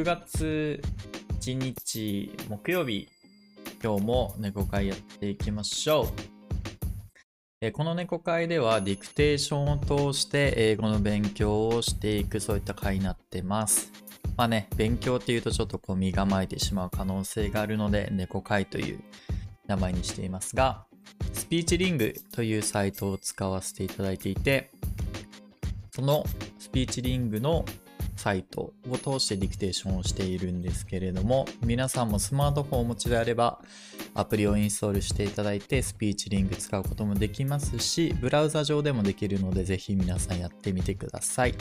6月1日木曜日、今日も猫会やっていきましょう。えこの猫会ではディクテーションを通して英語の勉強をしていくそういった会になってます。まあね、勉強っていうとちょっとこう身構えてしまう可能性があるので猫会という名前にしていますが、スピーチリングというサイトを使わせていただいていて、そのスピーチリングのサイトを通してディクテーションをしているんですけれども、皆さんもスマートフォンをお持ちであれば、アプリをインストールしていただいて、スピーチリング使うこともできますし、ブラウザ上でもできるので、ぜひ皆さんやってみてください。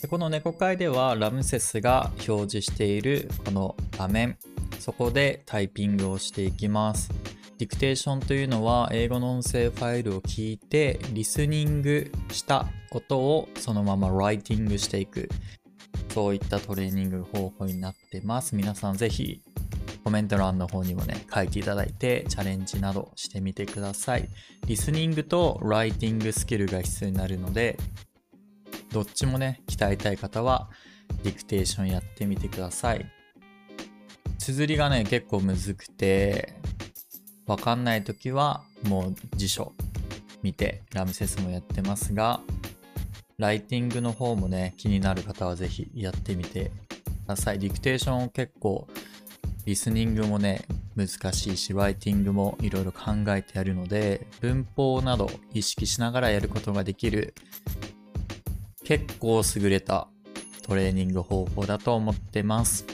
でこの猫会では、ラムセスが表示しているこの画面、そこでタイピングをしていきます。ディクテーションというのは英語の音声ファイルを聞いてリスニングした音をそのままライティングしていくそういったトレーニング方法になってます。皆さんぜひコメント欄の方にもね書いていただいてチャレンジなどしてみてください。リスニングとライティングスキルが必要になるのでどっちもね鍛えたい方はディクテーションやってみてください。綴りがね結構むずくてわかんない時はもう辞書見てラムセスもやってますが、ライティングの方もね、気になる方はぜひやってみてください。ディクテーションを結構、リスニングもね、難しいし、ライティングもいろいろ考えてやるので、文法など意識しながらやることができる、結構優れたトレーニング方法だと思ってます。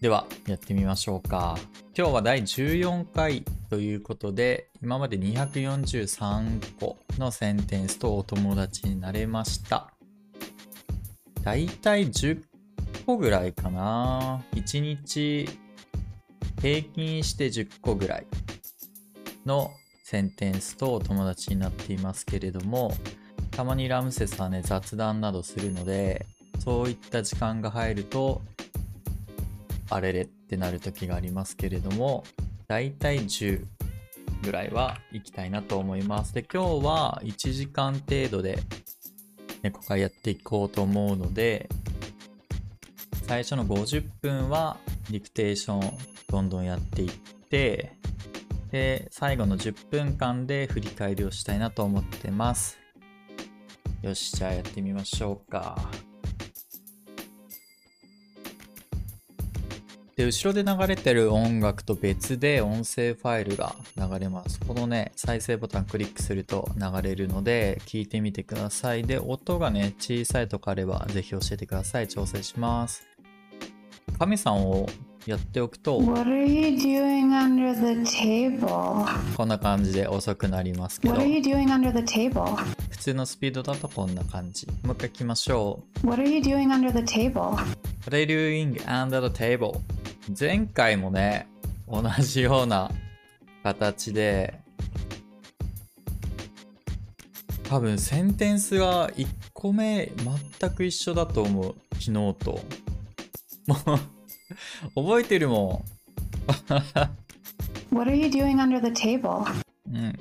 では、やってみましょうか。今日は第14回ということで、今まで243個のセンテンスとお友達になれました。だいたい10個ぐらいかな。1日平均して10個ぐらいのセンテンスとお友達になっていますけれども、たまにラムセスはね、雑談などするので、そういった時間が入ると、あれれってなる時がありますけれども、だいたい10ぐらいは行きたいなと思います。で、今日は1時間程度で猫会やっていこうと思うので、最初の50分はディクテーションどんどんやっていって、で、最後の10分間で振り返りをしたいなと思ってます。よし、じゃあやってみましょうか。で、後ろで流れてる音楽と別で音声ファイルが流れます。このね、再生ボタンクリックすると流れるので、聞いてみてください。で、音がね、小さいとかあれば、ぜひ教えてください。調整します。神さんをやっておくと、What are you doing under the table? こんな感じで遅くなりますけど、What are you doing under the table? 普通のスピードだとこんな感じ。もう一回聞きましょう。What are you doing under the table? What are you doing under the table? 前回もね、同じような形で、多分センテンスが1個目全く一緒だと思う。昨日と。もう、覚えてるも What are you doing under the table? ん。うん。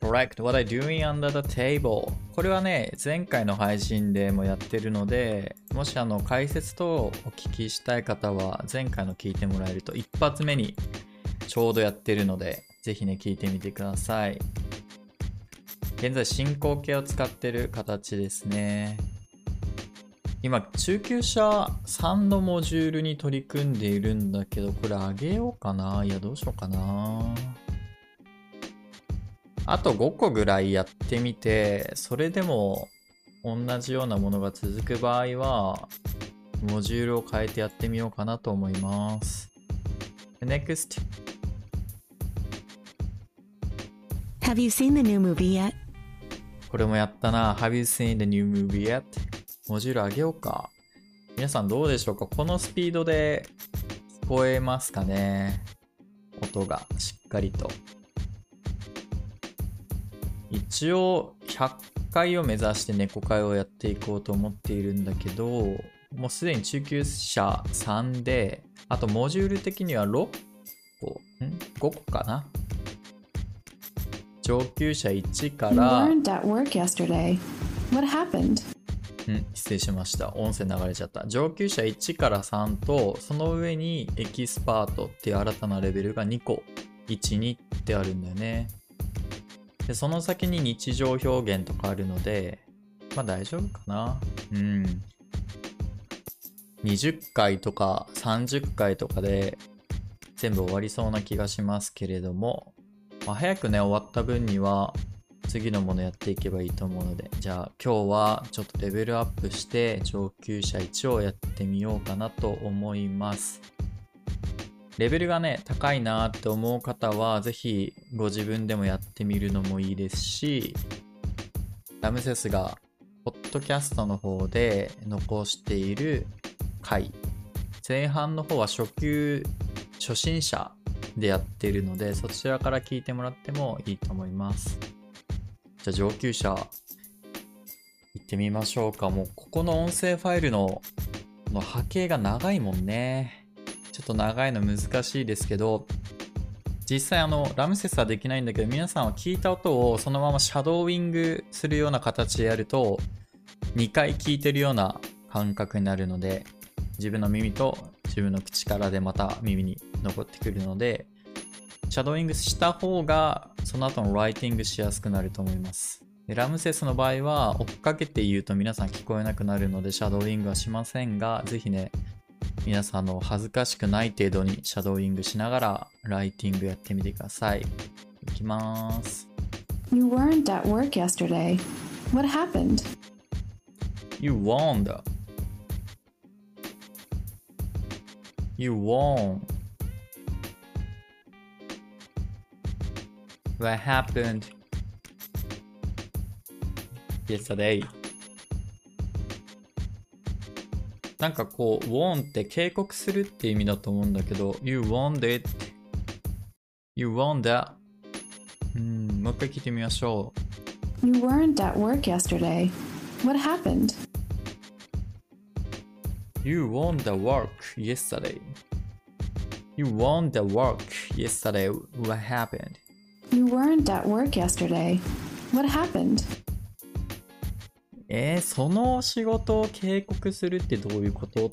Correct. What are you doing under the table? これはね、前回の配信でもやってるので、もしあの解説等お聞きしたい方は前回の聞いてもらえると一発目にちょうどやってるので、ぜひね、聞いてみてください。現在進行形を使ってる形ですね。今、中級者3のモジュールに取り組んでいるんだけど、これ上げようかないや、どうしようかなあと5個ぐらいやってみて、それでも同じようなものが続く場合は、モジュールを変えてやってみようかなと思います。NEXT Have you seen the new movie yet? これもやったな。Have you seen the new movie yet? モジュール上げようか。皆さんどうでしょうか？このスピードで聞こえますかね？音がしっかりと。一応100回を目指して猫会をやっていこうと思っているんだけど、もうすでに中級者3で、あとモジュール的には6個、ん ?5 個かな？上級者1か You ら、weren't at work yesterday. What happened? うん、失礼しました。音声流れちゃった。上級者1から3と、その上にエキスパートっていう新たなレベルが2個、1、2ってあるんだよね。で、その先に日常表現とかあるので、まあ大丈夫かな。うん。20回とか30回とかで全部終わりそうな気がしますけれども、まあ、早くね、終わった分には次のものやっていけばいいと思うので、じゃあ今日はちょっとレベルアップして上級者1をやってみようかなと思います。レベルがね、高いなって思う方は、ぜひご自分でもやってみるのもいいですし、ラムセスが、ポッドキャストの方で残している回、前半の方は初級、初心者でやってるので、そちらから聞いてもらってもいいと思います。じゃあ上級者、行ってみましょうか。もうここの音声ファイルのの波形が長いもんね。ちょっと長いの難しいですけど、実際あの、ラムセスはできないんだけど、皆さんは聞いた音をそのままシャドーイングするような形でやると、2回聞いてるような感覚になるので、自分の耳と自分の口からでまた耳に残ってくるので、シャドーイングした方が、その後のライティングしやすくなると思います。でラムセスの場合は、追っかけて言うと皆さん聞こえなくなるので、シャドーイングはしませんが、ぜひね、皆さんの恥ずかしくない程度にシャドーイングしながら、ライティングやってみてください。いきます。You weren't at work yesterday. What happened? You won. You won. What happened yesterday? なんかこう、won って警告するって意味だと思うんだけど、You won it. You won that. うん、もう一回聞いてみましょう。You weren't at work yesterday. What happened? You won the work yesterday. You won the work yesterday. What happened? You weren't at work yesterday. What happened? えー、その仕事を警告するってどういうこと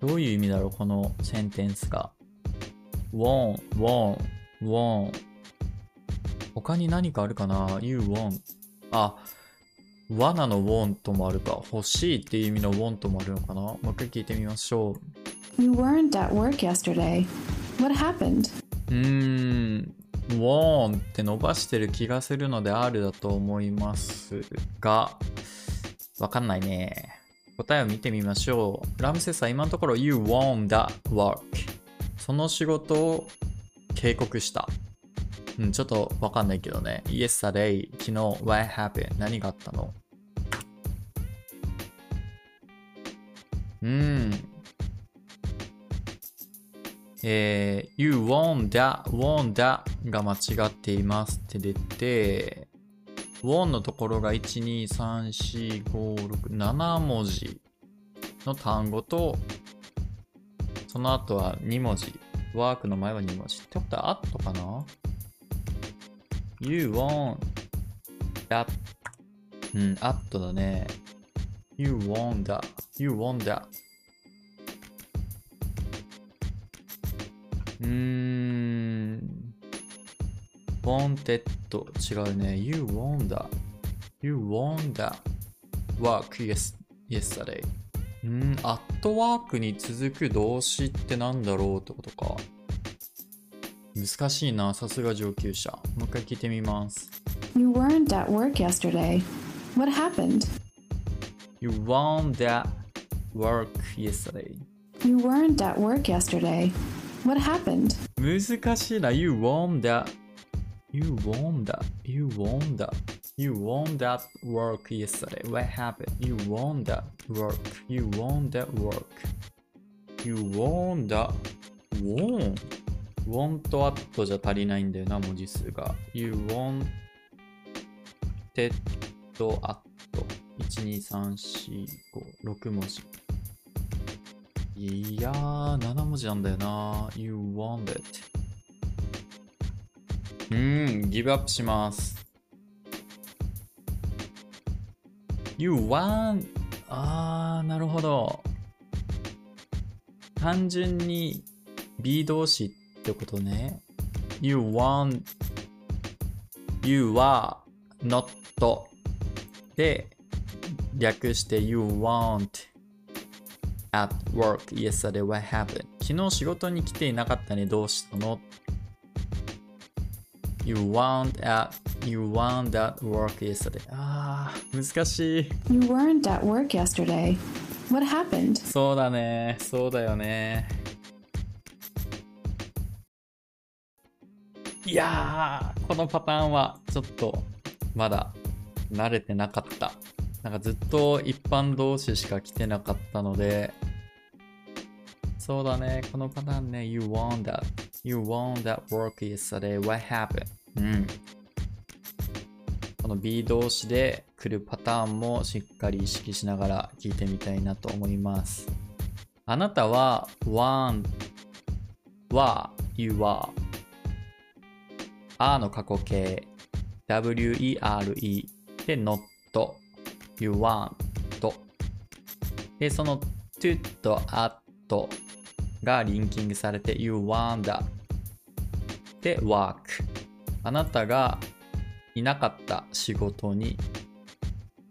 どういう意味だろうこのセンテンスが。won, won, won. 他に何かあるかな ?you won. あ、罠の won ともあるか。欲しいっていう意味の won ともあるのかなもう一回聞いてみましょう。You weren't at work yesterday. What happened? うーん、ウォーンって伸ばしてる気がするので R だと思いますが、わかんないね。答えを見てみましょう。ラムセスは今のところ You won the work。その仕事を警告した。うん、ちょっとわかんないけどね。Yesterday、昨日、What happened? 何があったの？うん。えー、You won that, won that が間違っていますって出て、won のところが1、2、3、4、5、6、7文字の単語と、その後は2文字。ワークの前は2文字。ってことは at かな ?You won that うん、at だね。You won that. You won that. うーん。wanted 違うね。You won that. You won that work yes, yesterday. うーん、アットワークに続く動詞ってなんだろうってことか。難しいな、さすが上級者。もう一回聞いてみます。You weren't at work yesterday. What happened? You won that work yesterday. You weren't at work yesterday. What happened? 難しいな。You won that. You won that. You won that. You won that work yesterday. What happened? You won that work. You won that work. You won that. won? won と at じゃ足りないんだよな、文字数が。You won t と at。1、2、3、4、5、6文字。いやー、7文字なんだよな。You want it. うーん、ギブアップします。You want あー、なるほど。単純に B 動詞ってことね。You want You are not で略して You want at work yesterday what happened 昨日仕事に来ていなかったねどうしたの You want at You want at work yesterday あー難しい You weren't at work yesterday. What happened? そうだねそうだよねいやーこのパターンはちょっとまだ慣れてなかったなんかずっと一般動詞しか来てなかったのでそうだねこのパターンね You want that. You want that work yesterday. What happened? うん。この B 動詞で来るパターンもしっかり意識しながら聞いてみたいなと思います。あなたは want は you are あの過去形。W-e-r-e で not you want でその to と at がリンキングされて you want that で work あなたがいなかった仕事に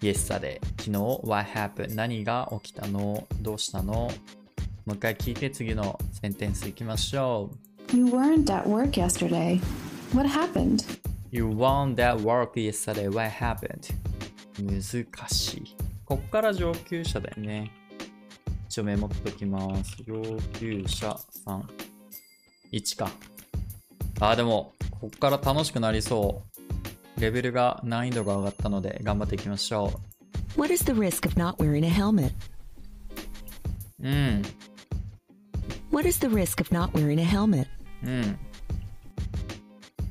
yesterday 昨日 what happened 何が起きたのどうしたのもう一回聞いて次のセンテンスいきましょう You weren't at work yesterday. What happened? You won that work yesterday what happened 難しい。こっから上級者だよね。一応メモっときます。上級者3 1か。あーでもこっから楽しくなりそう。レベルが難易度が上がったので頑張っていきましょ What is the risk of not wearing a helmet? ううん、What is the risk of not wearing a helmet? うん。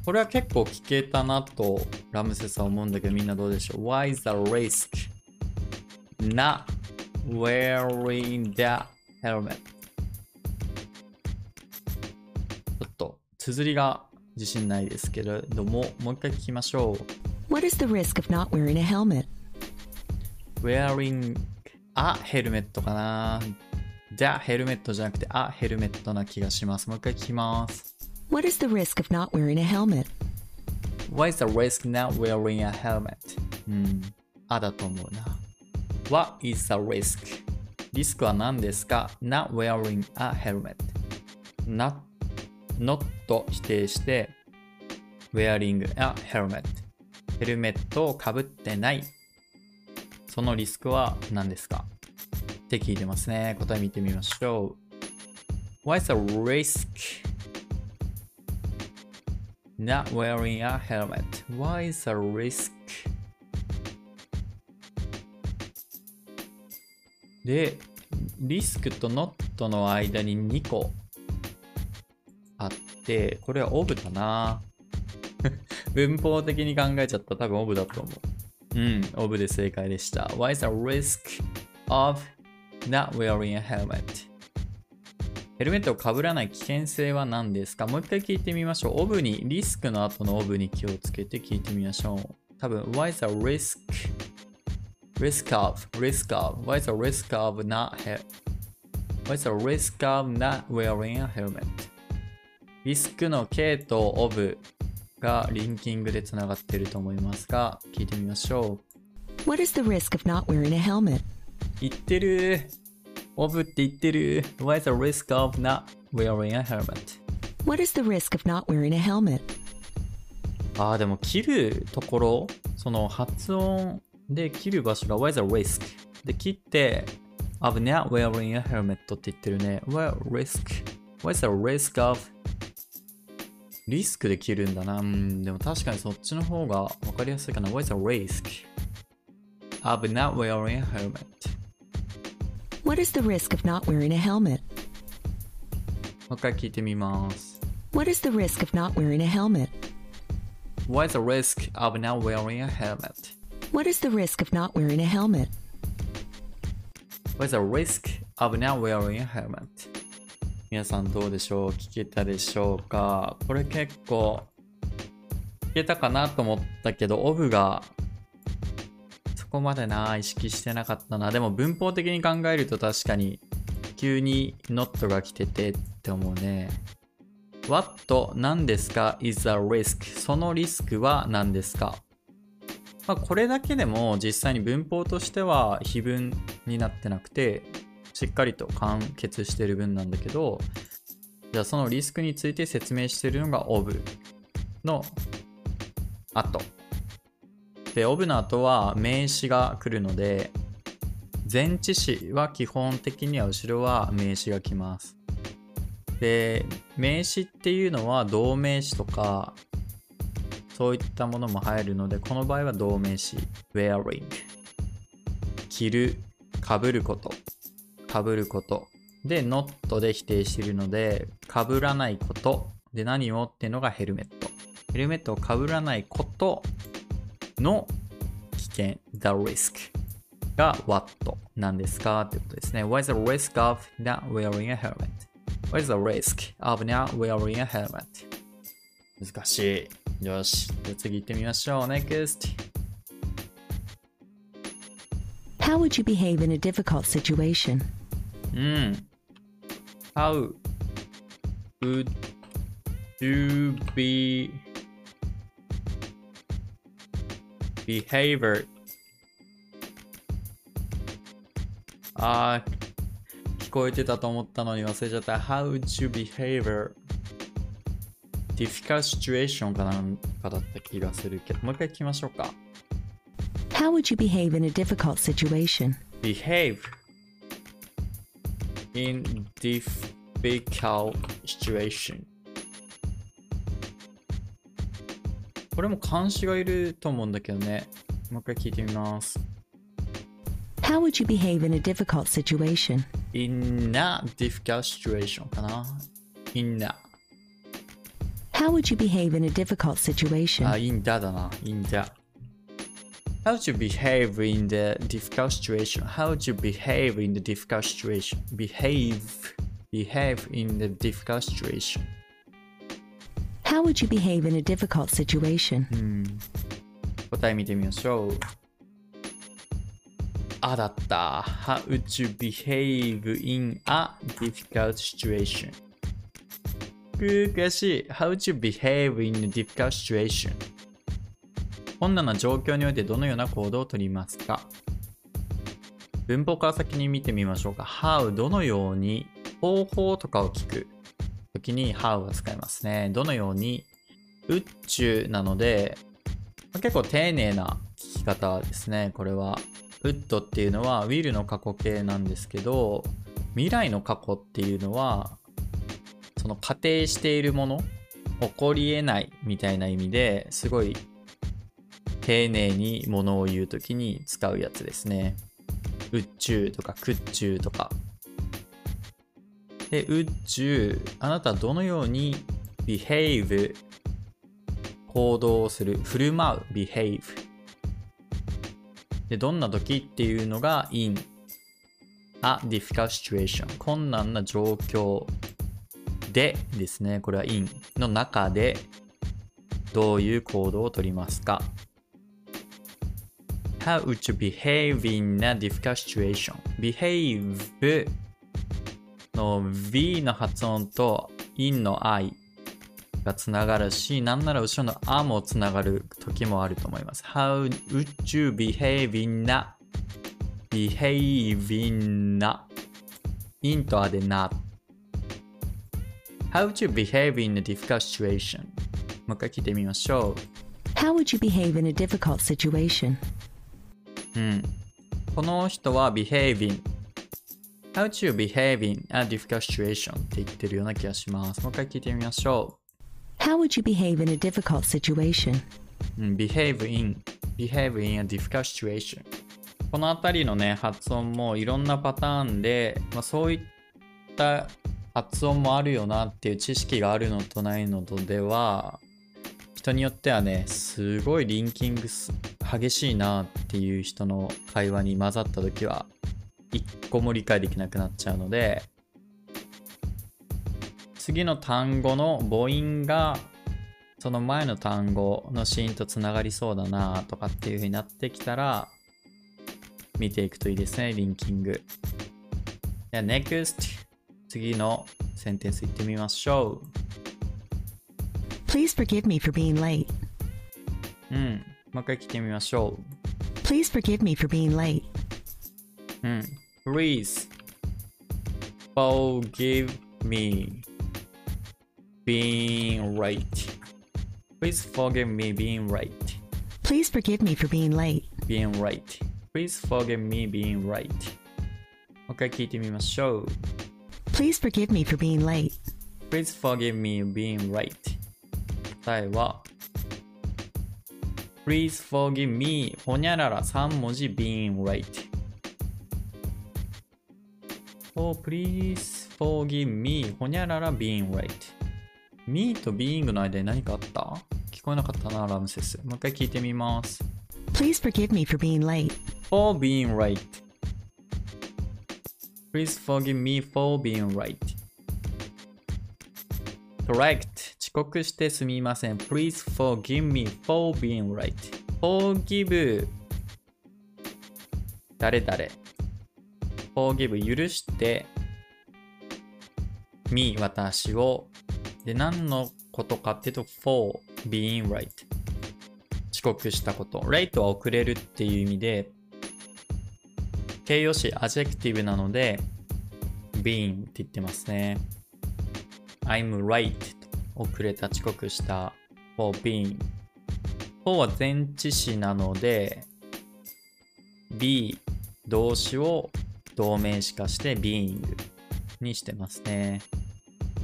これは結構聞けたなとラムセスは思うんだけどみんなどうでしょう ?Why is the risk not wearing the helmet? ちょっと綴りが自信ないですけれどももう一回聞きましょう。What is the risk of not wearing a helmet? wearing a helmet かな ?the helmet じゃなくて a helmet な気がします。もう一回聞きます。What is the risk of not wearing a helmet? Why is the risk not wearing a helmet? うん。あだと思うな。What is the risk? リスクは何ですか ?not wearing a helmet. not, not 否定して、wearing a helmet. ヘルメットをかぶってない。そのリスクは何ですかって聞いてますね。答え見てみましょう。What is the risk? Not wearing a helmet. Why is a risk? で、リスクと not の間に2個あって、これはオブだな。文法的に考えちゃった。多分オブだと思う。うん、オブで正解でした。Why is a risk of not wearing a helmet? ヘルメットをかぶらない危険性は何ですかもう一回聞いてみましょう。オブに、リスクの後のオブに気をつけて聞いてみましょう。多分、Why is a risk? Risk of, risk of, Why is a risk of not he- Why is a risk of not wearing a helmet? リスクの K とオブがリンキングでつながっていると思いますが、聞いてみましょう。What is the risk of not wearing a helmet? 言ってる。オブって言ってる。Why is the risk of not wearing a helmet? What is the risk of not wearing a helmet? ああ、でも切るところ、その発音で切る場所が Why is the risk? で切って、of not wearing a helmet って言ってるね。Well, risk. Why is the risk of リスクで切るんだな。うん、でも確かにそっちの方が分かりやすいかな。What is the risk of not wearing a helmet? What is the risk of not wearing a helmet? もう一回聞いてみます。 What is the risk of not wearing a helmet? What is the risk of not wearing a helmet? What is the risk of not wearing a helmet? What is the risk of not wearing a helmet? 皆さんどうでしょう聞けたでしょうかこれ結構聞けたかなと思ったけど、オブがそ こまでな、意識してなかったな。でも文法的に考えると確かに、急に not が来ててって思うね。What 何ですか？Is a risk そのリスクは何ですか？まあ、これだけでも実際に文法としては非文になってなくて、しっかりと完結してる文なんだけど、じゃあそのリスクについて説明してるのが of の後。で、of の後は名詞が来るので、前置詞は基本的には後ろは名詞が来ます。で、名詞っていうのは動名詞とか、そういったものも入るので、この場合は動名詞、wearing。着る、被ること、被ること。で、not で否定しているので、被らないこと。で、何を？っていうのがヘルメット。ヘルメットを被らないことの危険、the risk が what なんですかってことですね。What is the risk of not wearing a helmet?What is the risk of not wearing a helmet? 難しい。よし。じゃあ次行ってみましょう。NEXT。 How would you behave in a difficult situation? うん。How would you be behavior? あー、聞こえてたと思ったのに忘れちゃった。How would you behave? difficult situation かなんかだった気がするけど、もう一回聞きましょうか。How would you behave in a difficult situation? behave in difficult situation これも監視がいると思うんだけどねもう一回聞いてみます How would you behave in a difficult situation? in a difficult situation かな in a How would you behave in a difficult situation? あ in the だな in the How would you behave in the difficult situation? How would you behave in the difficult situation? Behave behave in the difficult situation How would you behave in a difficult situation? 答え見てみましょう。あだった。How would you behave in a difficult situation? 悔しい。How would you behave in a difficult situation? 困難な状況においてどのような行動をとりますか文法から先に見てみましょうか。How どのように方法とかを聞くときに How は使いますね。どのように宇宙なので結構丁寧な聞き方ですね、これは。ウッドっていうのは will の過去形なんですけど、未来の過去っていうのは、その仮定しているもの、起こり得ないみたいな意味ですごい丁寧にものを言うときに使うやつですね。宇宙とか空中とか。で、宇宙、あなたはどのように behave 行動をする、振る舞う、behave。で、どんな時っていうのが in a difficult situation。困難な状況でですね。これは in の中でどういう行動をとりますか How would you behave in a difficult situation? behave の V の発音と in の I がつながるし、なんなら後ろのあもつながる時もあると思います。How would you behave in a behave in a in とあでな。How would you behave in a difficult situation? もう一回聞いてみましょ How would you behave in a difficult situation? う。うん。この人は behaving How would you behave in a difficult situation? って言ってるような気がします。もう一回聞いてみましょう。How would you behave in a difficult situation? うん、behave in, behave in a difficult situation. このあたりのね、発音もいろんなパターンで、まあ、そういった発音もあるよなっていう知識があるのとないのとでは、人によってはね、すごいリンキングす激しいなっていう人の会話に混ざった時は、一個も理解できなくなっちゃうので、次の単語の母音がその前の単語のシーンとつながりそうだなとかっていう風になってきたら見ていくといいですね、リンキング。では NEXT 次のセンテンスいってみましょ Please forgive me for being late. う。うん。もう一回聞いてみましょ Please forgive me for being late. う。うん。Please forgive me being late. Please forgive me being late. Please forgive me for being late. being right. Please forgive me being right. もう一回聞いてみましょう。 Please forgive me for being late. Please forgive me being right. 答えは Please forgive me ほにゃらら3文字 being right. Oh, please forgive me ほにゃらら being right. me と being の間に何かあった聞こえなかったな、ラムセス。もう一回聞いてみます。Please forgive me for being late. for being right. Please forgive me for being right. Correct. 遅刻してすみません。Please forgive me for being right. Forgive 誰々 Forgive 許して me 私をで何のことかっていうと for being late 遅刻したこと。late は遅れるっていう意味で形容詞、 adjective なので、being って言ってますね。I'm late 遅れた、遅刻した for being。for は前置詞なので、be 動詞を動名詞化して being にしてますね。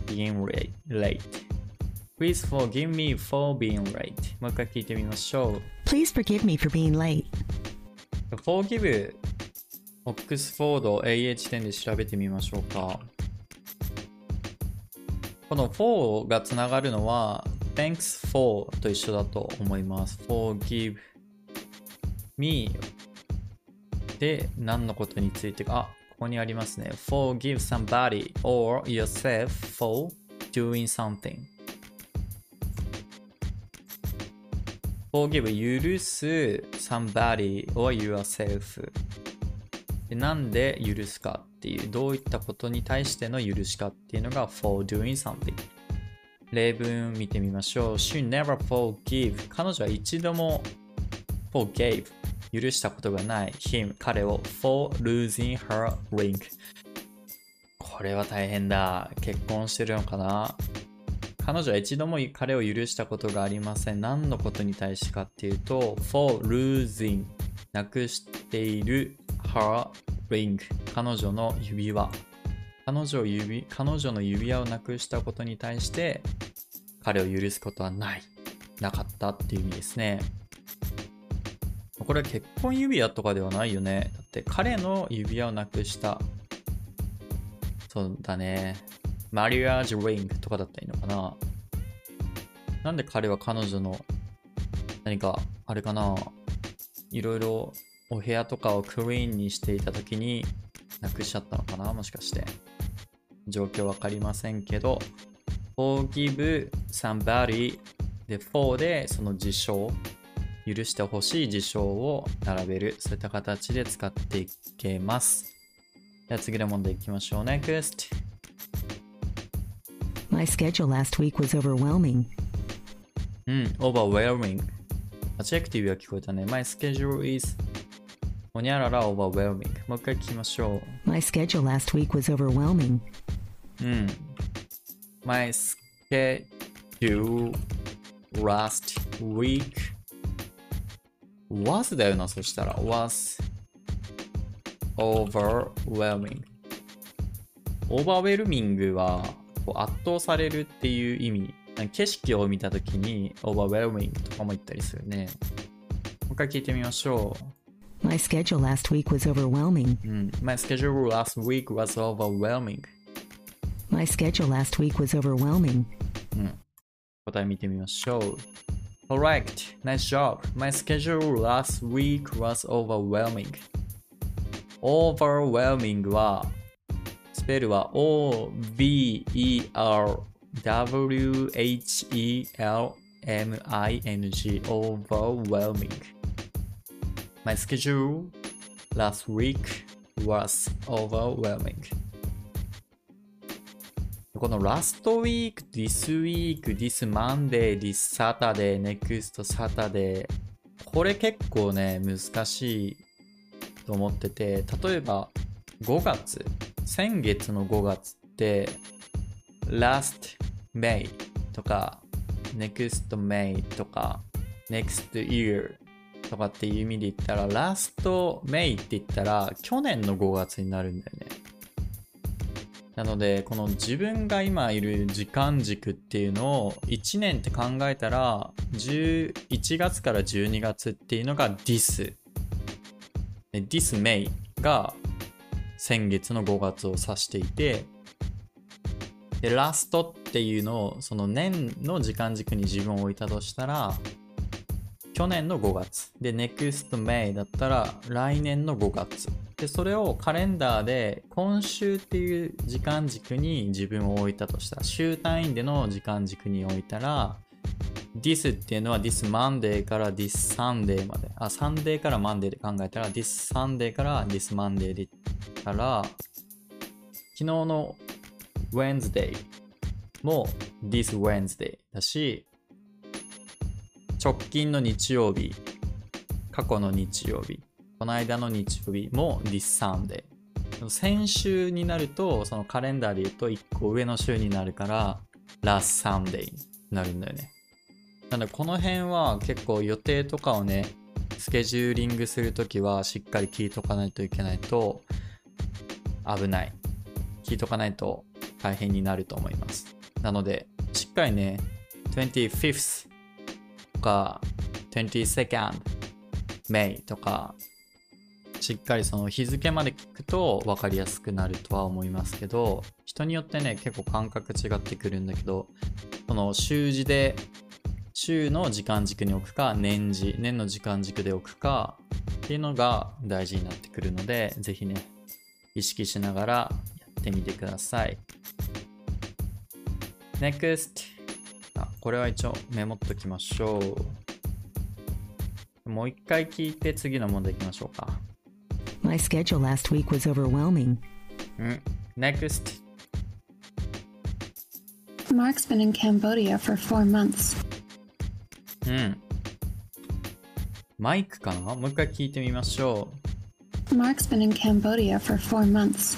being late. late. Please forgive me for being late. もう一回聞いてみましょう。Please forgive me for being late. forgive オックスフォード AA 辞典で調べてみましょうか。この for がつながるのは thanks for と一緒だと思います。forgive me で何のことについてか、あ、ここにありますね。forgive somebody or yourself for doing something. forgive 許す somebody or yourself でなんで許すかっていうどういったことに対しての許しかっていうのが for doing something 例文見てみましょう She never forgive 彼女は一度も forgave 許したことがない him 彼を for losing her ring これは大変だ。結婚してるのかな？彼女は一度も彼を許したことがありません。何のことに対してかっていうと、for losing なくしている her ring 彼女の指輪。彼女指彼女の指輪をなくしたことに対して彼を許すことはない。なかったっていう意味ですね。これ結婚指輪とかではないよね。だって彼の指輪をなくした。そうだね。マリアージュリングとかだったらいいのかな。なんで彼は彼女の何かあれかな。いろいろお部屋とかをクリーンにしていた時になくしちゃったのかな。もしかして。状況わかりませんけど。Forgive somebody で for でその事象許してほしい事象を並べるそういった形で使っていけますでは次の問題いきましょう NEXT My schedule last week was overwhelming. うん、overwhelming。 adjective が聞こえたね。My schedule is ほにゃらら overwhelming。もう一回聞きましょ My schedule last week was overwhelming. う。うん。My schedule last week was だよな、そしたら。was overwhelming。overwhelming はこう圧倒されるっていう意味。景色を見たときに overwhelming とかも言ったりするね。もう一回聞いてみましょ My schedule last week was overwhelming. う。うん。My schedule last week was overwhelming. My schedule last week was overwhelming. 答え見てみましょう。Correct. Nice job. My schedule last week was overwhelming. Overwhelming は、スペルは O-V-E-R-W-H-E-L-M-I-N-G. Overwhelming. My schedule last week was overwhelming. この last week, this week, this Monday, this Saturday, next Saturday これ結構ね難しいと思ってて例えば5月先月の5月って last May とか next May とか next year とかっていう意味で言ったら last May って言ったら去年の5月になるんだよねなのでこの自分が今いる時間軸っていうのを1年って考えたら11月から12月っていうのが this this May が先月の5月を指していてでラストっていうのをその年の時間軸に自分を置いたとしたら去年の5月。で next May だったら来年の5月。でそれをカレンダーで今週っていう時間軸に自分を置いたとしたら週単位での時間軸に置いたら this っていうのは this Monday から this Sunday まで。あ Sunday から Monday で考えたら this Sunday から this Monday で言ったら昨日の Wednesday も this Wednesday だし直近の日曜日過去の日曜日この間の日曜日も This Sunday 先週になるとそのカレンダーで言うと1個上の週になるから Last Sunday になるんだよね。なのでこの辺は結構予定とかをねスケジューリングするときはしっかり聞いとかないといけないと危ない。聞いとかないと大変になると思います。なのでしっかりね 25th とか 22nd May とかしっかりその日付まで聞くと分かりやすくなるとは思いますけど人によってね結構感覚違ってくるんだけどこの週次で週の時間軸に置くか年次年の時間軸で置くかっていうのが大事になってくるのでぜひね意識しながらやってみてください。NEXT あこれは一応メモっときましょう。もう一回聞いて次の問題いきましょうか。My schedule last week was overwhelming. うん NEXT Mark's been in Cambodia for four months. うんマイクかなもう一回聞いてみましょ Mark's been in Cambodia for four months.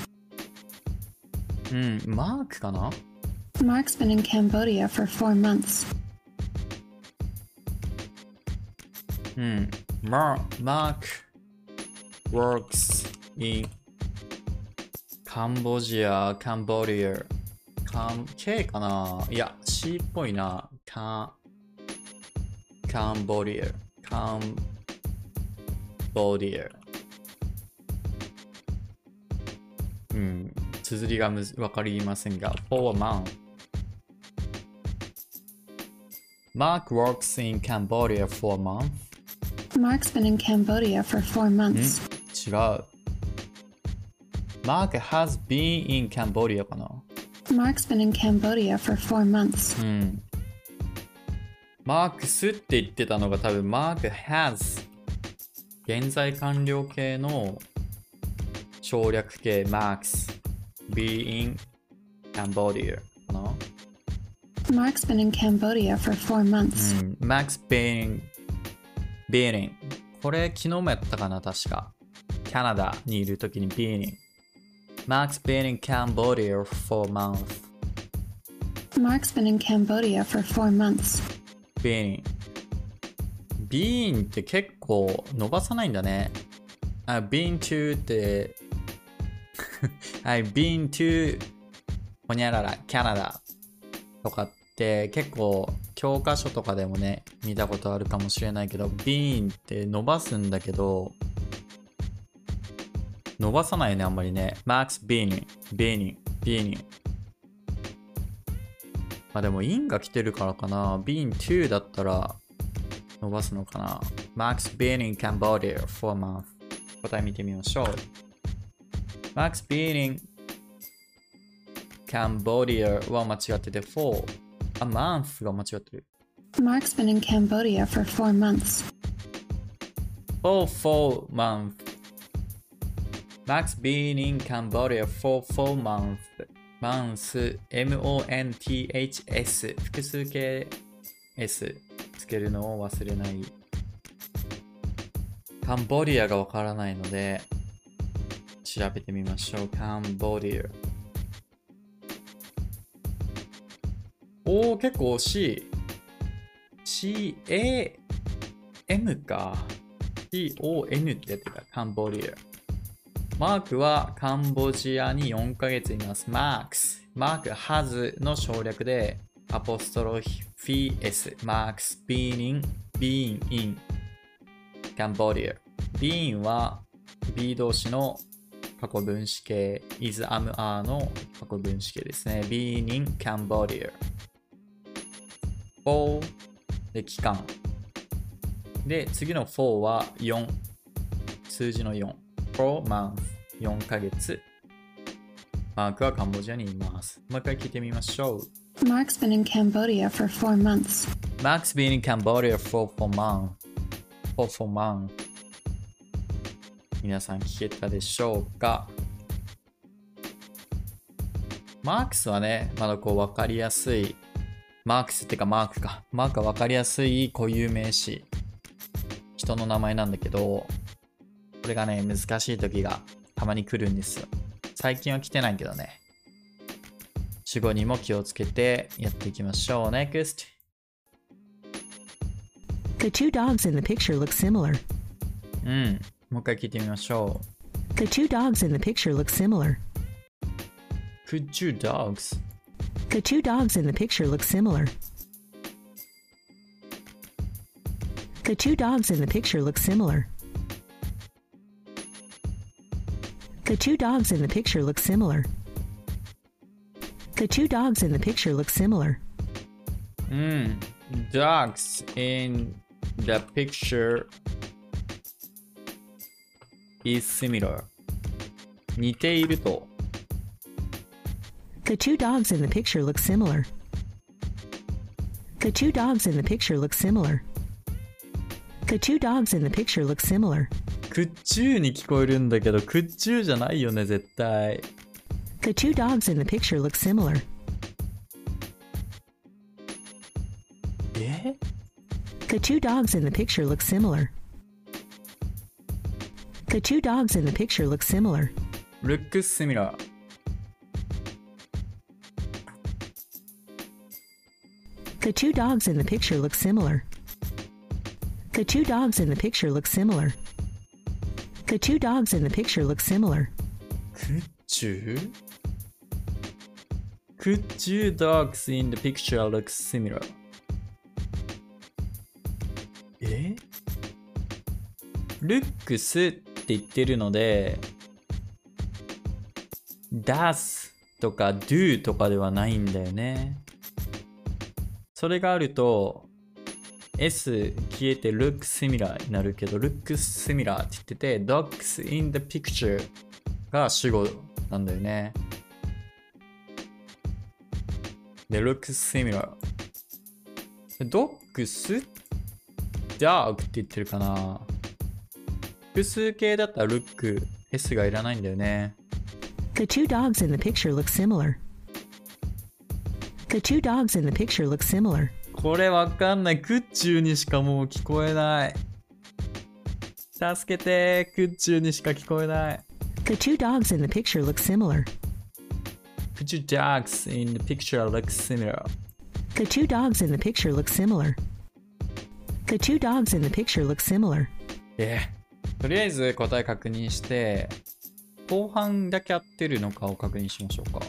ううんマークかな Mark's been in Cambodia for four months. うん。ママーク Works in カンボジア、カンボリア。カン、K かないや、C っぽいな。カン、カンボリア。カンボリア。うん。綴りがむずわかりませんが、for a month. Mark works in Cambodia for a month. Mark's been in Cambodia for four months. 違う。Mark has been in Cambodia かな Mark's been in Cambodia for four months. うん。マークスって言ってたのが多分 Mark has 現在完了形の省略形 Marks be in Cambodia かな Mark's been in Cambodia for four months. うん。Max being being これ昨日もやったかな確か。カナダにいるときに being Max being in Cambodia for a month Mark's been in Cambodia for four months. being being って結構伸ばさないんだね。あ been to ってはい been to ほにゃららキャナダとかって結構教科書とかでもね見たことあるかもしれないけど been って伸ばすんだけど伸ばさないよねあんまりね Max being being being まあでも in が来てるからかな been to だったら伸ばすのかな Max been in Cambodia for a month 答え見てみましょう Max been in Cambodia は間違ってて for a month が間違ってる Mark's been in Cambodia for four months. for four month Max been in Cambodia for 4 months. months, M-O-N-T-H-S 複数形 S つけるのを忘れない。カンボディアがわからないので、調べてみましょう。 Cambodia。おー、結構惜しい。C-A-M か。C-O-N ってやってた。 Cambodia。マークはカンボジアに4ヶ月います。 Mark's。Mark、has の省略で、アポストロフィー S。 Mark's、been in、been in。カンボディア。ビーンは B 動詞の過去分詞形。is, am, are の過去分詞形ですね。being in Cambodia。for で期間。で、次の4は4。数字の4。4 month。4ヶ月。マークはカンボジアにいます。もう一回聞いてみましょう。Mark's been in Cambodia for four months. Max been in Cambodia for four months. For four months. 皆さん聞けたでしょうか？マークスはね、まだこう分かりやすい。マークスってかマークか。マークは分かりやすい固有名詞。人の名前なんだけど、これがね、難しい時がたまに来るんですよ。最近は来てないけどね。主語にも気をつけてやっていきましょう。NEXT! The two dogs in the picture look similar. うん。もう一回聞いてみましょ The two dogs in the picture look similar. う。Could you dogs? The two dogs in the picture look similar. The two dogs in the picture look similar. The two dogs in the picture look similar. The two dogs in the picture look similar. うん。Dogs in the picture is similar. 似ていると。 The two dogs in the picture look similar. The two dogs in the picture look similar. The two dogs in the picture look similar. クッチューに聞こえるんだけど、クッチューじゃないよね、絶対。The two dogs in the picture look similar. え The two dogs in the picture look similar. The two dogs in the picture look similar. ?looks similar. The two dogs in the picture look similar. The two dogs in the picture look similar. The two dogs in the picture look similar. クッチュー Could you dogs in the picture look similar? えルックスって言ってるので does とか do とかではないんだよね。それがあると S 消えて look similar になるけど look similar って言ってて dogs in the picture が主語なんだよね。で、look similar。dogs? dog って言ってるかな複数形だったら look、S がいらないんだよね。The two dogs in the picture look similar. The two dogs in the picture look similar. これわかんない。クッチューにしかもう聞こえない。助けてクッチューにしか聞こえない。The two dogs in the picture look similar. Could you dogs in the picture look similar? The two dogs in the picture look similar. The two dogs in the picture look similar. えーとりあえず答え確認して、後半だけ合ってるのかを確認しましょうか。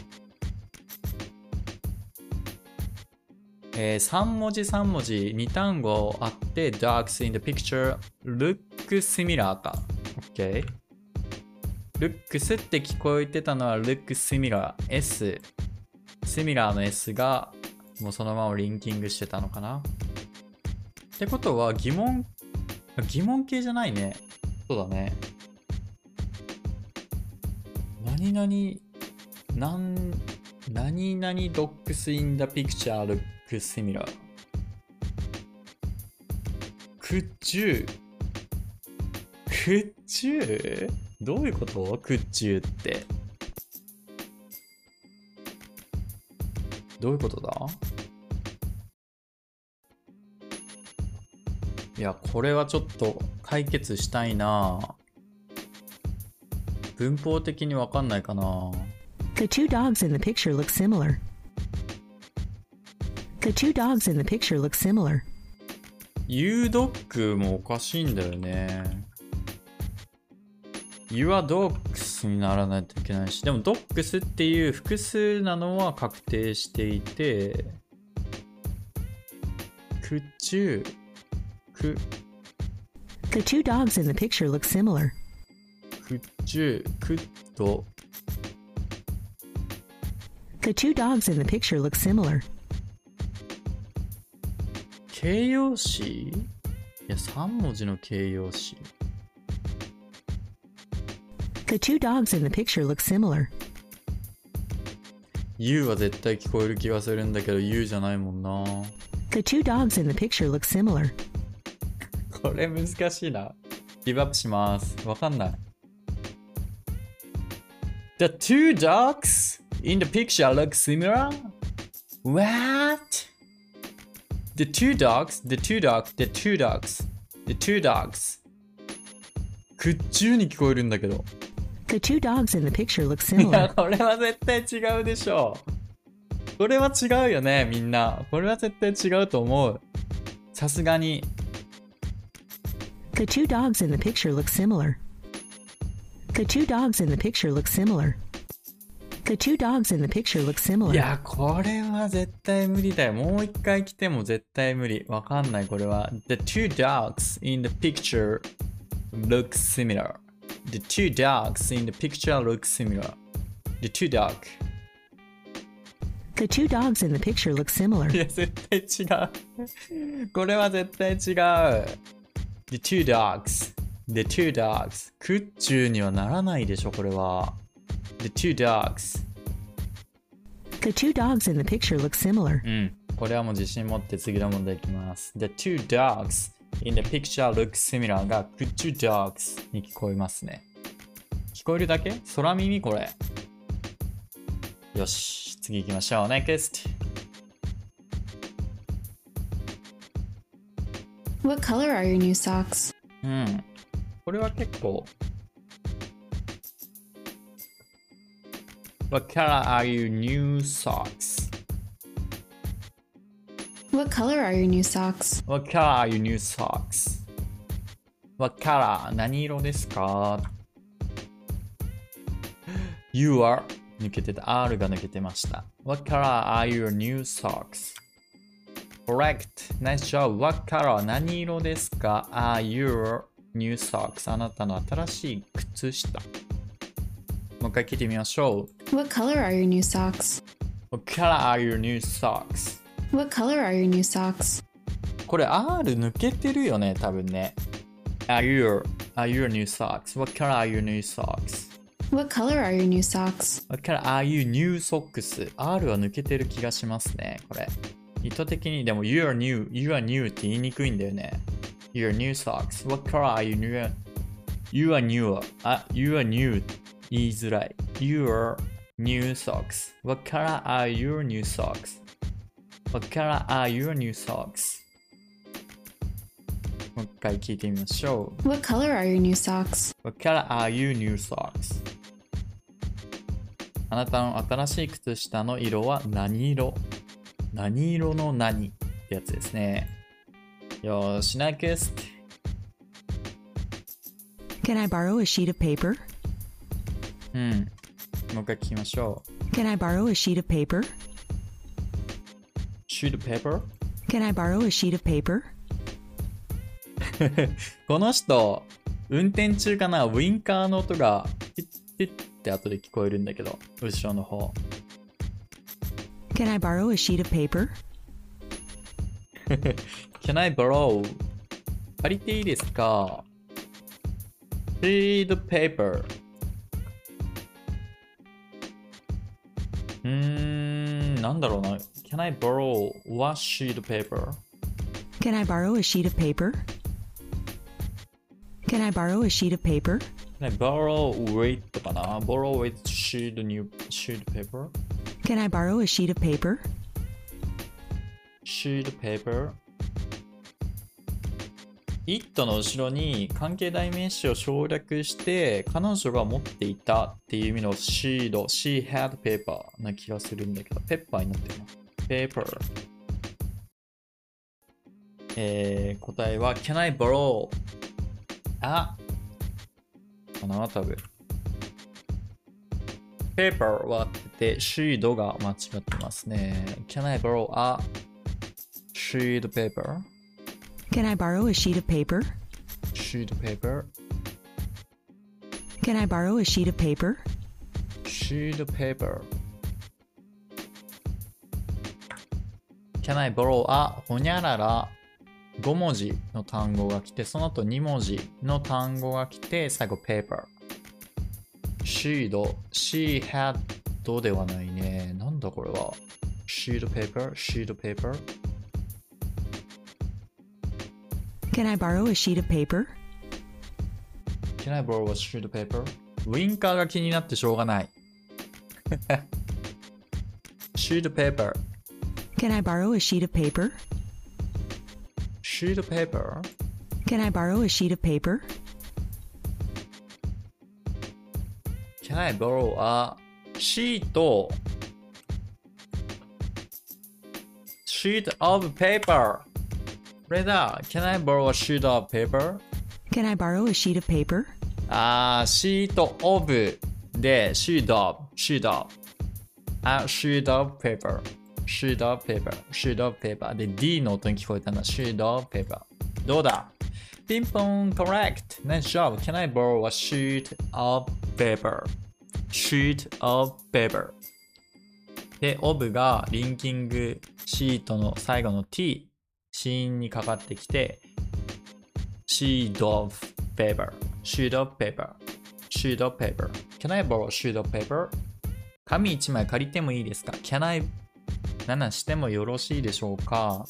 えー、3文字3文字2単語あって dogs in the picture look similar か。OK。looks って聞こえてたのは look similar S。similar の S がもうそのままリンキングしてたのかな。ってことは疑問疑問形じゃないね。そうだね。何々、なん、何々ックセミ。くちゅう？くちゅう？どういうこと？くちゅうって。どういうことだ？いや、これはちょっと解決したいな文法的にわかんないかな The two dogs in the picture look similar. You dog もおかしいんだよね。Your dogs にならないといけないし、でも dogs っていう複数なのは確定していて、could you, could, The two dogs in the picture look similar. could you, could, The two dogs in the picture look similar. 形容詞いや、3文字の形容詞。The two dogs in the picture look similar. You は絶対聞こえる気がするんだけど、You じゃないもんな。The two dogs in the picture look similar. これ難しいな。ギブアップします。わかんない。The two dogs in the picture look similar? What? The two dogs, the two dogs, the two dogs, the two dogs. くっちゅうに聞こえるんだけど。The two dogs in the picture look いや、similar. これは絶対違うでしょ。これは違うよね、みんな。これは絶対違うと思う。さすがに。The two dogs in the picture look similar. The two dogs in the picture look similar. The two dogs in the picture look い similar. や、これは絶対無理だよ。もう一回来ても絶対無理。わかんない、これは。The two dogs in the picture look similar. The two dogs in the picture look similar. The two dog. The two dogs in the picture look い similar. や、絶対違う。これは絶対違う。The two dogs. The two dogs. クッチューにはならないでしょ、これは。The two dogs. The two dogs in the picture look similar. うん。これはもう自信持って次の問題いきます。The two dogs in the picture look similar が good two dogs に聞こえますね。聞こえるだけ空耳これ。よし、次行きましょう。Next! What color are your new socks? うん。これは結構。What color are your new socks? What color are your new socks? What color are your new socks? What color? 何色ですか ?You are 抜けてた。R が抜けてました。What color are your new socks? Correct. Nice job. What color? 何色ですか ?Are your new socks? あなたの新しい靴下。もう一回聞いてみましょう。What color are your new socks? What color are your new socks? What color are your new socks? これ R 抜けてるよね、多分ね。Are your, are your new socks? What color are your new socks? What color are your new socks? What color are you new socks? R は抜けてる気がしますね、これ。意図的にでも You are new, You are new って言いにくいんだよね。You are new socks. What color are you new? You are new. あ、You are new 言いづらい。You are new socks. What color are your new socks? What color are your new socks? もう一回聞いてみましょう。What color are your new socks? What color are you new socks? あなたの新しい靴下の色は何色何色の何ってやつですね。よーし、next. Can I borrow a sheet of paper? うん。もう一回聞きましょう。Can I borrow a sheet of paper? Sheet paper? Can I borrow a sheet of paper? この人、運転中かなウィンカーの音がピッピッって後で聞こえるんだけど、後ろの方。Can I borrow a sheet of paper? Can I borrow? 借りていいですか ?Sheet paper. うーん、なんだろうな。Can I borrow one sheet paper? Can I borrow a sheet of paper? Can I borrow a sheet of paper? Can I borrow with かな ?borrow with sheet new sheet paper? Can I borrow a sheet of paper? sheet paper? it の後ろに関係代名詞を省略して彼女が持っていたっていう意味の sheet, she had paper な気がするんだけど、ペッパーになってるな。paper えー、答えは Can I borrow? あかな多分。paper はってて、シードが間違ってますね。Can I borrow? a sheet paper? Can I borrow a sheet of paper? sheet paper? Can I borrow a sheet of paper? sheet paper? Can I borrow a ほにゃらら5文字の単語が来て、その後2文字の単語が来て、最後 paper。シード、she had ではないね。なんだこれは。sheet paper, sheet paper. Can I borrow a sheet of paper? Can I borrow a sheet paper? ウィンカーが気になってしょうがない。sheet paper, Can I borrow a sheet of paper? sheet paper. Can I borrow a sheet of paper? Can I borrow a sheet sheet of paper? レダー、can I borrow a sheet of paper?can I borrow a sheet of paper? あー、シートオブで、シートオブ、シートオブ。あ、シートオブペーパー。シートオブペーパー。シートオブペーパー。で、D の音に聞こえたのは。シートオブペーパー。どうだ？ピンポン、コレクト。ナイスジョブ。can I borrow a sheet of paper? シートオブペーパー。で、オブがリンキングシートの最後の T。シーンにかかってきて、シードフペーパー、シードフペーパー、シードフペーパー、can I borrow sheet of paper? 紙一枚借りてもいいですか ?can I? 何してもよろしいでしょうか？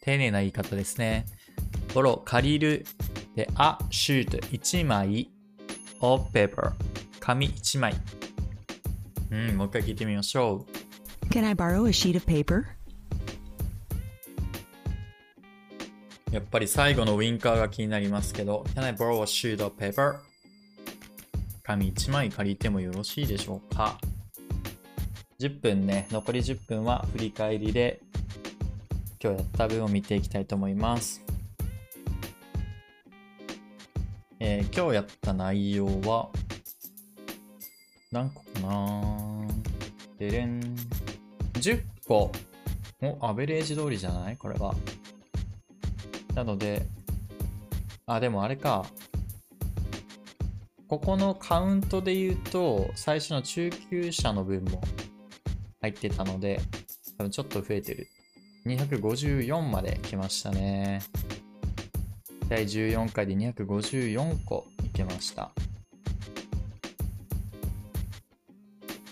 丁寧な言い方ですね。borrow 借りる。で、a sheet 一枚 of paper 紙一枚。うん、もう一回聞いてみましょう。can I borrow a sheet of paper? やっぱり最後のウィンカーが気になりますけど、Can I borrow a sheet of paper? 紙1枚借りてもよろしいでしょうか ?10 分ね、残り10分は振り返りで今日やった分を見ていきたいと思います。えー今日やった内容は何個かな？でれん。10個。お、アベレージ通りじゃない？これは。なので、あ、でもあれか。ここのカウントで言うと、最初の中級者の分も入ってたので、多分ちょっと増えてる。254まで来ましたね。第14回で254個いけました。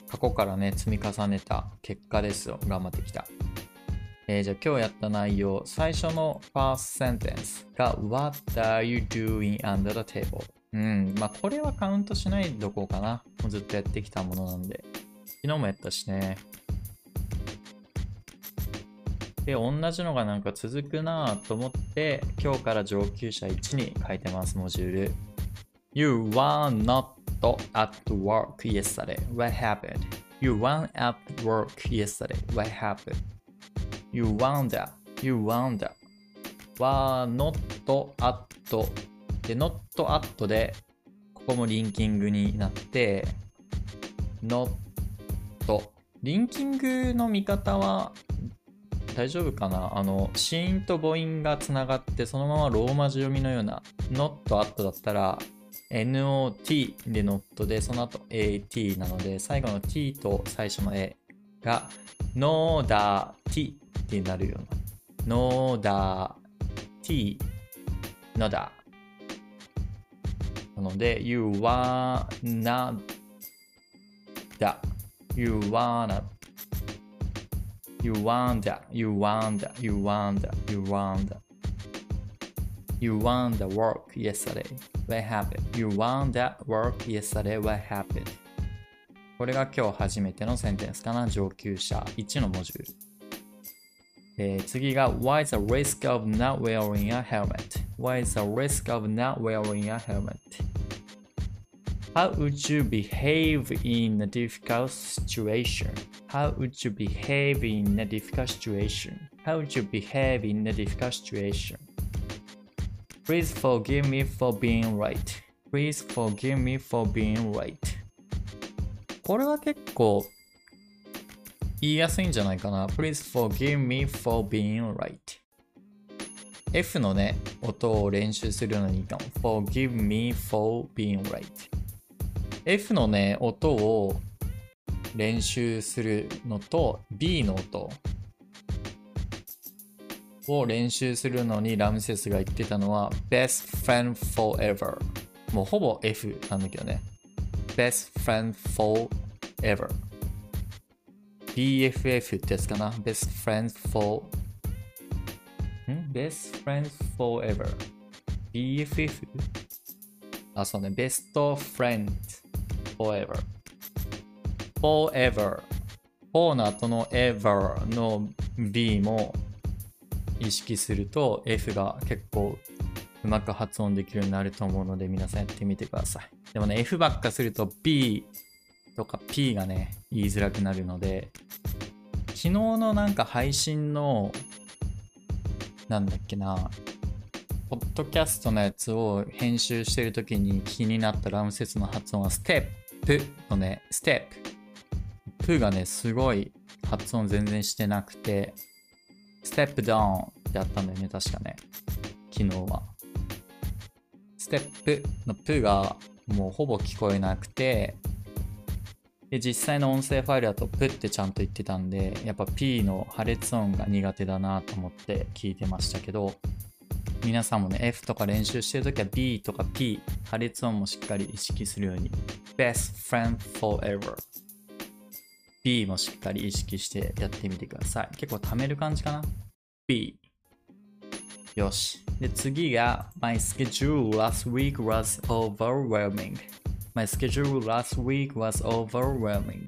過去からね、積み重ねた結果ですよ。頑張ってきた。えーじゃあ今日やった内容、最初の first sentence が What are you doing under the table? うん、まあこれはカウントしないどこかな。もうずっとやってきたものなんで。昨日もやったしね。で、同じのがなんか続くなと思って、今日から上級者1に書いてます、モジュール。You were not at work yesterday. What happened? You weren't at work yesterday. What happened? You wonder, you wonder. were not at で、not at で、ここもリンキングになって、not リンキングの見方は大丈夫かな？あの、子音と母音がつながって、そのままローマ字読みのような not at だったら、not で not で、その後 at なので、最後の t と最初の a が no da t ってなるような。no da t no da なので、you wanna da you wanna you wonder you wonder you wonder you wonder You won the work yesterday. What happened? You won that work yesterday. What happened? これが今日初めてのセンテンスかな。上級者1のモジュール。えー次が Why is the risk of not wearing a helmet? Why is the risk of not wearing a helmet? How would you behave in a difficult situation? How would you behave in a difficult situation? How would you behave in a difficult situation? Please forgive me for being right. Please forgive me for being right. これは結構言いやすいんじゃないかな。Please forgive me for being right. F のね、音を練習するのにいいかも。Forgive me for being right. F のね、音を練習するのと B の音を練習するのにラムセスが言ってたのは Best friend forever もうほぼ F なんだけどね Best friend forever BFF ってやつかな Best friend for ん Best friend forever BFF? あ、そうね Best friend forever forever for の後の ever の B も意識すると F が結構うまく発音できるようになると思うので皆さんやってみてください。でもね、F ばっかすると B とか P がね、言いづらくなるので、昨日のなんか配信の、なんだっけな、ポッドキャストのやつを編集してるときに気になったラム節の発音はステップのね、ステップ。プがね、すごい発音全然してなくて、ステップダウンってあったんだよね、確かね。昨日は。ステップのプがもうほぼ聞こえなくて、で、実際の音声ファイルだとプってちゃんと言ってたんで、やっぱ P の破裂音が苦手だなと思って聞いてましたけど、皆さんもね、F とか練習してるときは B とか P、破裂音もしっかり意識するように。Best friend forever。B もしっかり意識してやってみてください。結構貯める感じかな ?B。よし。で、次が My schedule last week was overwhelming. My schedule last week was overwhelming.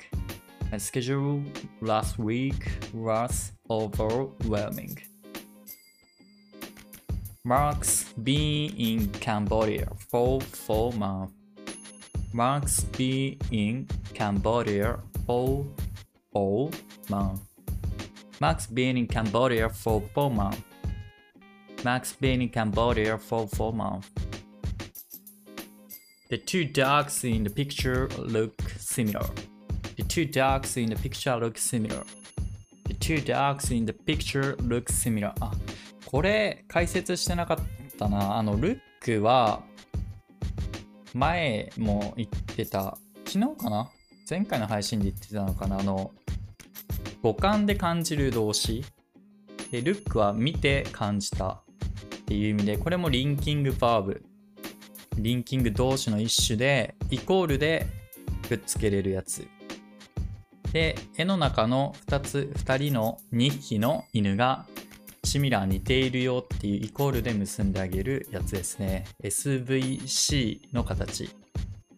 My schedule last week was overwhelming. Mark's been in Cambodia for four months. Mark's been in Cambodia for four months. Mark's been in Cambodia for four months. Mark's been in Cambodia for four months. The two dogs in the picture look similar. The two dogs in the picture look similar. The two dogs in the picture look similar. あ、これ解説してなかったな。あの、ルックは前も言ってた、昨日かな前回の配信で言ってたのかなあの、五感で感じる動詞。で、ルックは見て感じたっていう意味で、これもリンキングバーブ。リンキング動詞の一種で、イコールでくっつけれるやつ。で、絵の中の2つ、2人の2匹の犬がシミラー似ているよっていうイコールで結んであげるやつですね。SVC の形。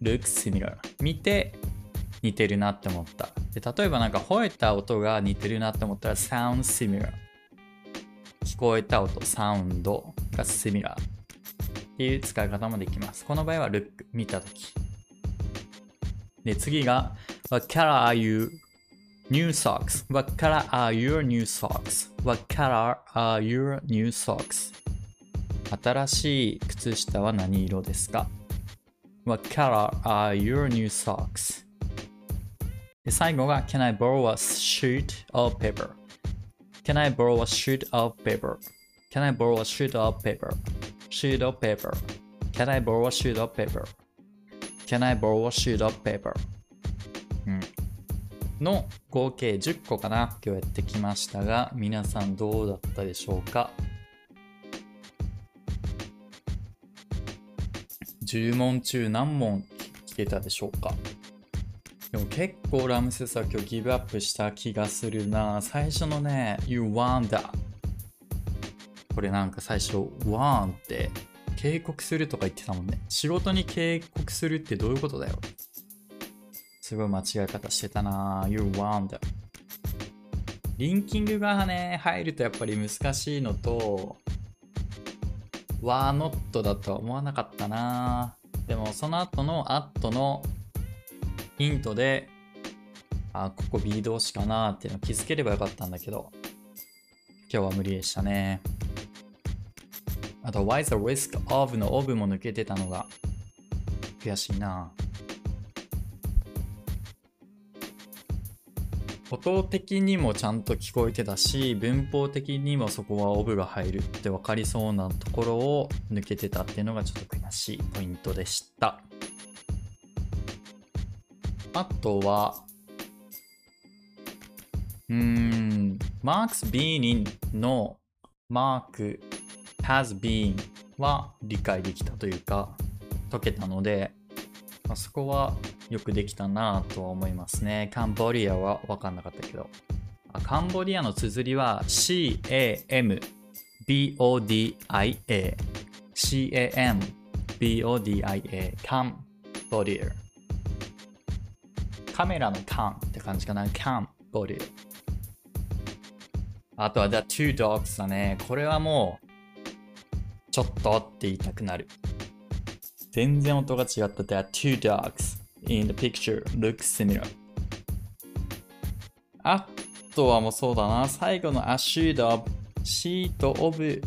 look similar。見て似てるなって思った。で例えばなんか吠えた音が似てるなって思ったら sound similar。聞こえた音、サウンドが similar。っていう使い方もできます。この場合は look 見たとき。で、次が What color are you new socks? What color are your new socks? What color are your new socks? 新しい靴下は何色ですか ?What color are your new socks? で最後が Can I borrow a sheet of paper? Can I borrow a sheet of paper? Can I borrow a sheet of paper? Sheet of paper. Can I borrow a sheet of paper? Can I borrow a sheet of paper? うん。の合計10個かな今日やってきましたが皆さんどうだったでしょうか10問中何問聞けたでしょうかでも結構ラムセスは今日ギブアップした気がするな最初のね You wonder これなんか最初、ワーンって警告するとか言ってたもんね。仕事に警告するってどういうことだよ。すごい間違い方してたな You want. リンキングがね、入るとやっぱり難しいのと、ワーノットだとは思わなかったなでもその後のアットのヒントで、あ、ここ B 動詞かなっていうの気づければよかったんだけど、今日は無理でしたね。あと、Why the risk of の of も抜けてたのが悔しいな。音的にもちゃんと聞こえてたし、文法的にもそこは of が入るって分かりそうなところを抜けてたっていうのがちょっと悔しいポイントでした。あとは、うーん、Mark's been の Mark has been は理解できたというか、解けたので、まあ、そこはよくできたなとは思いますね。カンボリアは分かんなかったけど。あカンボリアの綴りは C-A-M-B-O-D-I-A。C-A-M-B-O-D-I-A。カンボリア。カメラのカンって感じかな。カンボリア。あとは The Two Dogs だね。これはもう、ちょっとって言いたくなる。全然音が違った The two dogs in the picture look similar あとはもうそうだな最後の A sheet of sheet of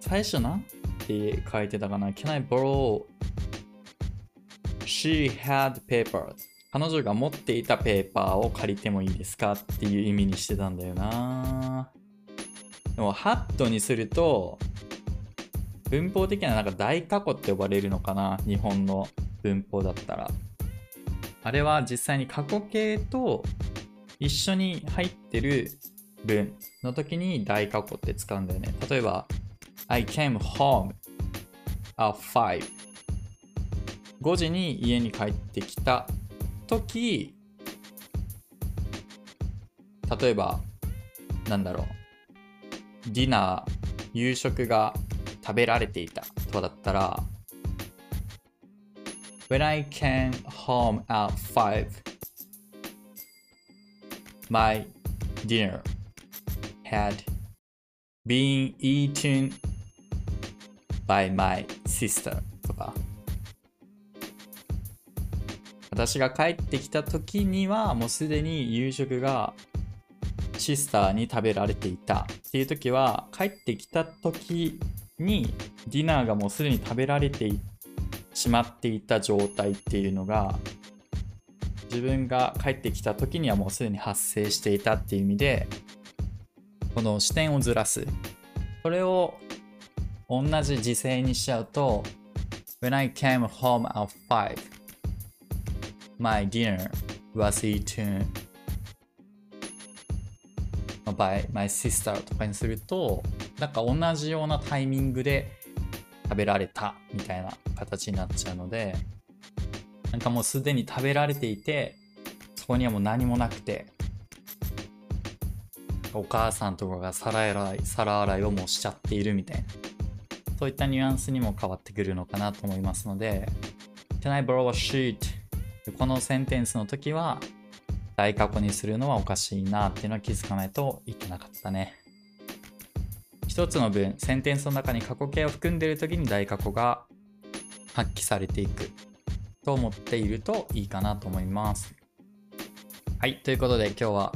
最初なんて書いてたかな Can I borrow She had papers. 彼女が持っていたペーパーを借りてもいいですかっていう意味にしてたんだよなでもハットにすると文法的にはなんか大過去って呼ばれるのかな？日本の文法だったら。あれは実際に過去形と一緒に入ってる文の時に大過去って使うんだよね。例えば、I came home at 5. 5時に家に帰ってきた時、例えば、なんだろう。ディナー、夕食が食べられていた。とかだったら When I came home at 5 My dinner had been eaten by my sister とか。私が帰ってきた時にはもうすでに夕食がシスターに食べられていた。っていう時は帰ってきた時にディナーがもうすでに食べられてしまっていた状態っていうのが自分が帰ってきた時にはもうすでに発生していたっていう意味でこの視点をずらす。それを同じ時制にしちゃうと When I came home at 5 My dinner was eaten by my sister とかにするとなんか同じようなタイミングで食べられたみたいな形になっちゃうのでなんかもうすでに食べられていてそこにはもう何もなくてお母さんとかが皿洗い皿洗いをもうしちゃっているみたいなそういったニュアンスにも変わってくるのかなと思いますので Can I borrow a sheet? このセンテンスの時は大過去にするのはおかしいなっていうのは気づかないといけなかったね。一つの文、センテンスの中に過去形を含んでいる時に大過去が発揮されていくと思っているといいかなと思います。はい、ということで今日は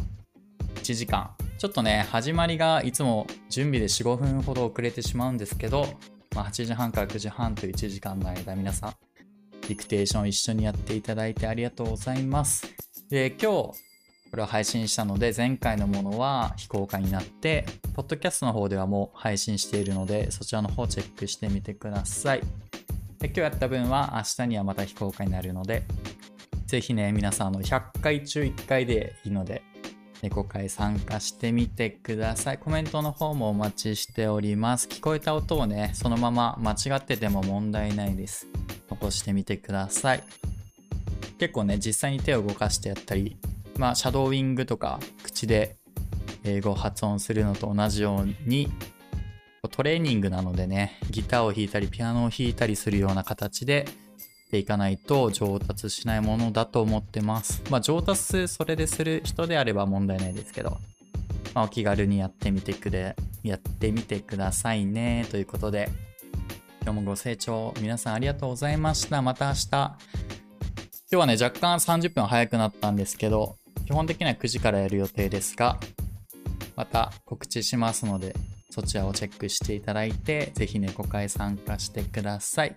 1時間。ちょっとね、始まりがいつも準備で4、5分ほど遅れてしまうんですけど、まあ、8時半から9時半という1時間の間皆さん、ディクテーション一緒にやっていただいてありがとうございます。で、今日、これを配信したので、前回のものは非公開になって、ポッドキャストの方ではもう配信しているので、そちらの方チェックしてみてください。で今日やった分は明日にはまた非公開になるので、ぜひね、皆さんあの100回中1回でいいので、猫会参加してみてください。コメントの方もお待ちしております。聞こえた音をね、そのまま間違ってても問題ないです。残してみてください。結構ね、実際に手を動かしてやったり、まあ、シャドーイングとか口で英語を発音するのと同じように、トレーニングなのでね、ギターを弾いたりピアノを弾いたりするような形ででいかないと上達しないものだと思ってます。まあ上達それでする人であれば問題ないですけど、まあ、お気軽にやってみてくれ、やってみてくださいね。ということで、今日もご清聴皆さんありがとうございました。また明日。今日はね、若干30分早くなったんですけど、基本的には9時からやる予定ですが、また告知しますので、そちらをチェックしていただいて、ぜひ猫会参加してください。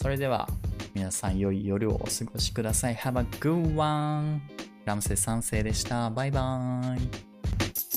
それでは、皆さん良い夜をお過ごしください。Have a good one! ラムセ3世でした。バイバーイ。